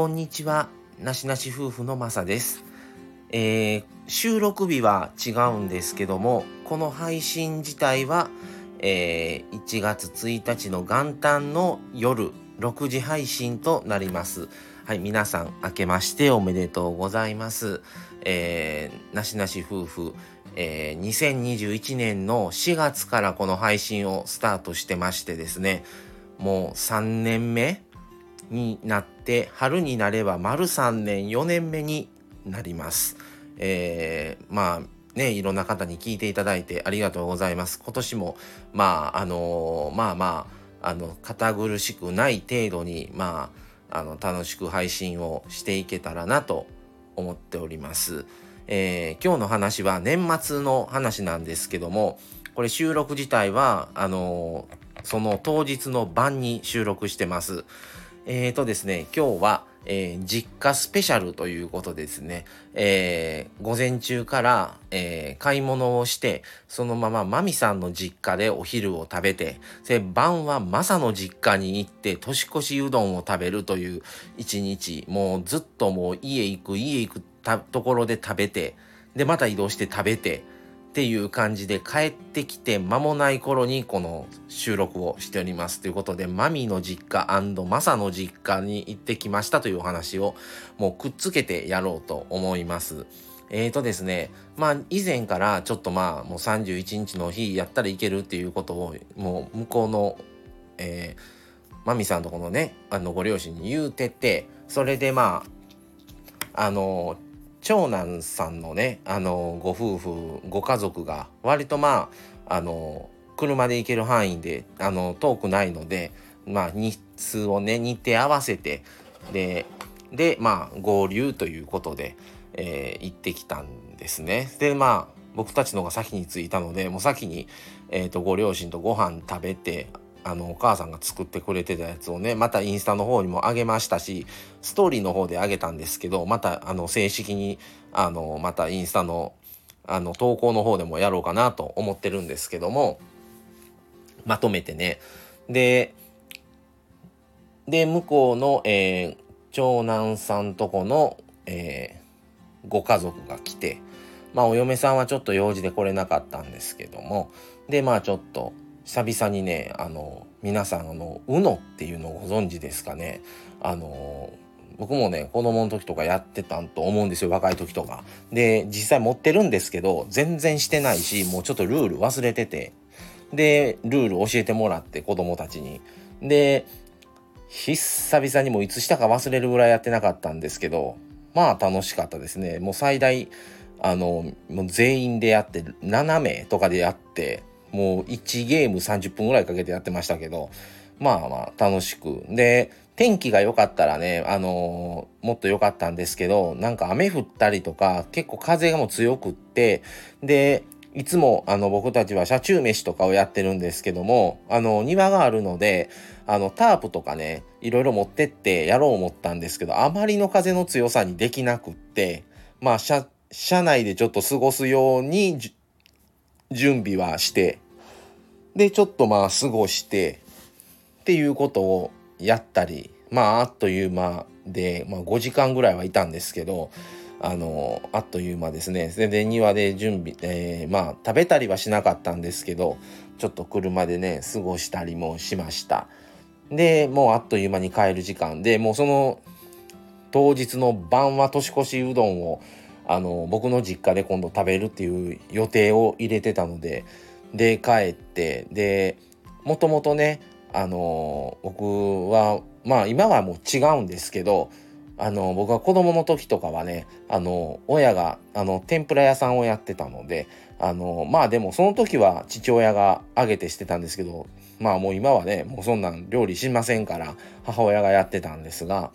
こんにちは。なしなし夫婦のまさです、えー収録日は違うんですけどもこの配信自体は、えー1月1日の元旦の夜6時配信となります。はい皆さん明けましておめでとうございます、えーなしなし夫婦えー2021年の4月からこの配信をスタートしてましてですねもう3年目になって春になれば丸3年4年目になります。えーまあねいろんな方に聞いていただいてありがとうございます。今年もまああのまあまああの堅苦しくない程度にまああの楽しく配信をしていけたらなと思っております。えー今日の話は年末の話なんですけどもこれ収録自体はあのその当日の晩に収録してます。えーとですね今日は、えー実家スペシャルということですね、えー午前中から、えー買い物をしてそのままマミさんの実家でお昼を食べてで晩はマサの実家に行って年越しうどんを食べるという一日もうずっともう家行く家行くたところで食べてでまた移動して食べてっていう感じで帰ってきて間もない頃にこの収録をしておりますということでマミの実家マサの実家に行ってきましたというお話をもうくっつけてやろうと思います。えーとですねまあ以前からちょっとまあもう31日の日やったらいけるっていうことをもう向こうの、えーマミさんとこのねあのご両親に言うててそれでまああの長男さんのねあのご夫婦ご家族が割とまああの車で行ける範囲であの遠くないのでまあ日数をね日程合わせてででまあ合流ということで、えー行ってきたんですね。でまあ僕たちの方が先に着いたのでもう先に、えー、とご両親とご飯食べてあのお母さんが作ってくれてたやつをねまたインスタの方にも上げましたしストーリーの方で上げたんですけどまたあの正式にあのまたインスタのあの投稿の方でもやろうかなと思ってるんですけどもまとめてね。でで向こうの、えー長男さんとこの、えーご家族が来てまあお嫁さんはちょっと用事で来れなかったんですけどもでまあちょっと久々にねあの皆さんあの UNO っていうのをご存知ですかね。あの僕もね子供の時とかやってたんと思うんですよ若い時とか。で実際持ってるんですけど全然してないしもうちょっとルール忘れてて。でルール教えてもらって子供たちに。で久々にもいつしたか忘れるぐらいやってなかったんですけどまあ楽しかったですね。もう最大あのもう全員でやって7名とかでやってもう1ゲーム30分ぐらいかけてやってましたけどまあまあ楽しく。で天気が良かったらねあのもっと良かったんですけどなんか雨降ったりとか結構風がもう強くってでいつもあの僕たちは車中飯とかをやってるんですけどもあの庭があるのであのタープとかねいろいろ持ってってやろう思ったんですけどあまりの風の強さにできなくってまあ車車内でちょっと過ごすように準備はしてでちょっとまあ過ごしてっていうことをやったりまああっという間で、まあ、5時間ぐらいはいたんですけどあのあっという間ですね。でで庭で準備、えーまあ食べたりはしなかったんですけどちょっと車でね過ごしたりもしました。でもうあっという間に帰る時間でもうその当日の晩は年越しうどんをあの僕の実家で今度食べるっていう予定を入れてたのでで帰ってでもともとねあの僕はまあ今はもう違うんですけどあの僕は子供の時とかはねあの親があの天ぷら屋さんをやってたのであのまあでもその時は父親が揚げてしてたんですけどまあもう今はねもうそんなん料理しませんから母親がやってたんですが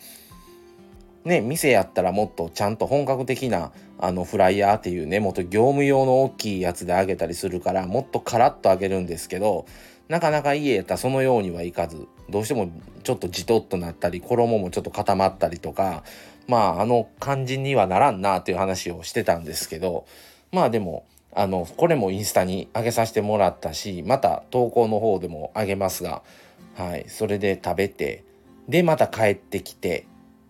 ね店やったらもっとちゃんと本格的なあのフライヤーっていうねもっと業務用の大きいやつで揚げたりするからもっとカラッと揚げるんですけどなかなか家やったらそのようにはいかずどうしてもちょっとじとっとなったり衣もちょっと固まったりとかまああの感じにはならんなっていう話をしてたんですけどまあでもあのこれもインスタに上げさせてもらったしまた投稿の方でも上げますがはいそれで食べてでまた帰ってきて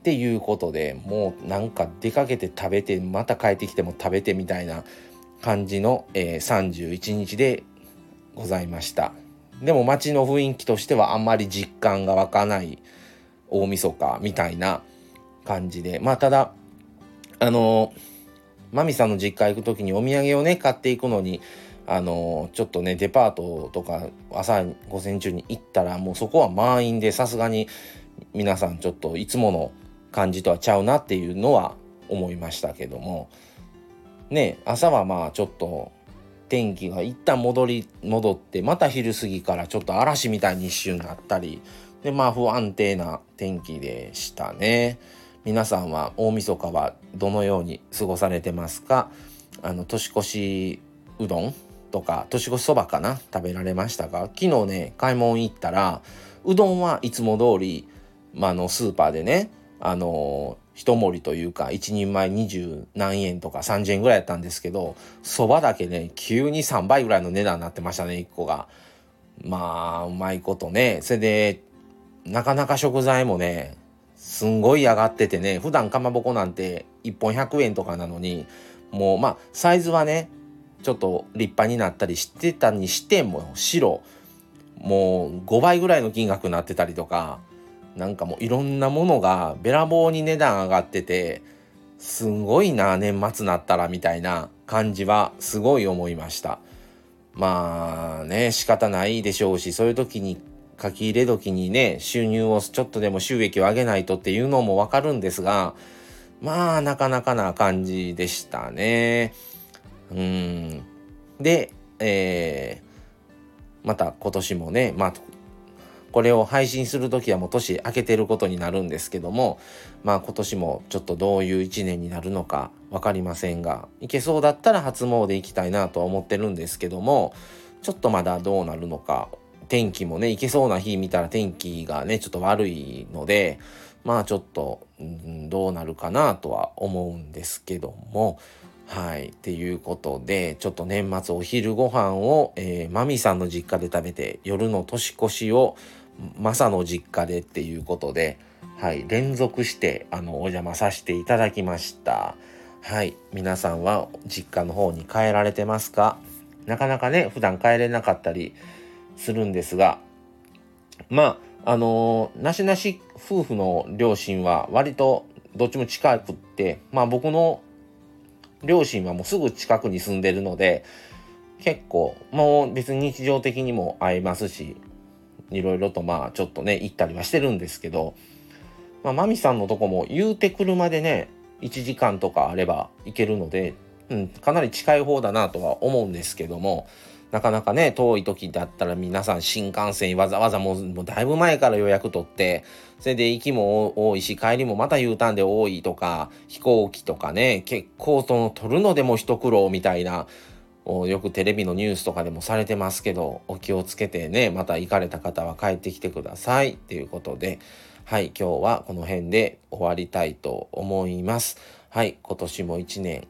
っていうことでもうなんか出かけて食べてまた帰ってきても食べてみたいな感じの、えー、31日でございました。でも街の雰囲気としてはあんまり実感が湧かない大晦日みたいな感じで。まあただあのマミさんの実家行く時にお土産をね買っていくのにあのちょっとねデパートとか朝午前中に行ったらもうそこは満員でさすがに皆さんちょっといつもの感じとはちゃうなっていうのは思いましたけども。ね朝はまあちょっと天気が一旦戻り戻ってまた昼過ぎからちょっと嵐みたいに一瞬なったり。でまあ不安定な天気でしたね。皆さんは大晦日はどのように過ごされてますか？あの年越しうどんとか年越しそばかな？食べられましたか？昨日ね買い物行ったらうどんはいつも通り、まあ、のスーパーでねあの一盛りというか一人前二十何円とか30円ぐらいやったんですけどそばだけね急に3倍ぐらいの値段になってましたね1個が。まあうまいことねそれでなかなか食材もねすんごい上がっててね普段かまぼこなんて1本100円とかなのにもうまあサイズはねちょっと立派になったりしてたにしても白もう5倍ぐらいの金額になってたりとかなんかもういろんなものがべらぼうに値段上がっててすごいな年末なったらみたいな感じはすごい思いました。まあね仕方ないでしょうしそういう時に書き入れ時にね収入をちょっとでも収益を上げないとっていうのもわかるんですがまあなかなかな感じでしたね。うん。でえー、また今年もねまあこれを配信する時はもう年明けてることになるんですけどもまあ今年もちょっとどういう一年になるのか分かりませんがいけそうだったら初詣行きたいなとは思ってるんですけどもちょっとまだどうなるのか天気もね行けそうな日見たら天気がねちょっと悪いのでまあちょっと、うん、どうなるかなとは思うんですけどもはい。っていうことで、ちょっと年末お昼ご飯を、えー、マミさんの実家で食べて、夜の年越しをマサの実家でっていうことで、はい、連続して、あの、お邪魔させていただきました。はい、皆さんは実家の方に帰られてますか？なかなかね、普段帰れなかったりするんですが、まあ、あのー、なしなし夫婦の両親は割とどっちも近くって、まあ僕の両親はもうすぐ近くに住んでるので、結構、もう別に日常的にも会えますし、いろいろとまあちょっとね行ったりはしてるんですけど、まあ、マミさんのとこも言うて車でね1時間とかあれば行けるので、うん、かなり近い方だなとは思うんですけどもなかなかね遠い時だったら皆さん新幹線わざわざもうだいぶ前から予約取ってそれで行きも多いし帰りもまた U ターンで多いとか飛行機とかね結構その取るのでも一苦労みたいなよくテレビのニュースとかでもされてますけど、お気をつけてね、また行かれた方は帰ってきてください。っていうことで、はい、今日はこの辺で終わりたいと思います。はい、今年も1年、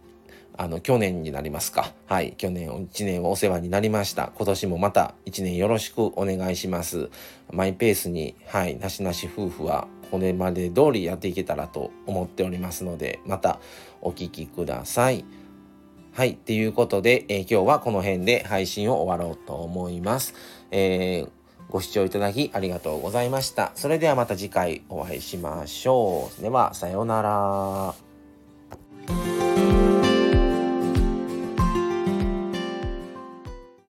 あの、去年になりますか。はい、去年1年お世話になりました。今年もまた1年よろしくお願いします。マイペースに、はい、なしなし夫婦はこれまで通りやっていけたらと思っておりますので、またお聴きください。はい。ということで、えー、今日はこの辺で配信を終わろうと思います。えー、ご視聴いただきありがとうございました。それではまた次回お会いしましょう。では、さようなら。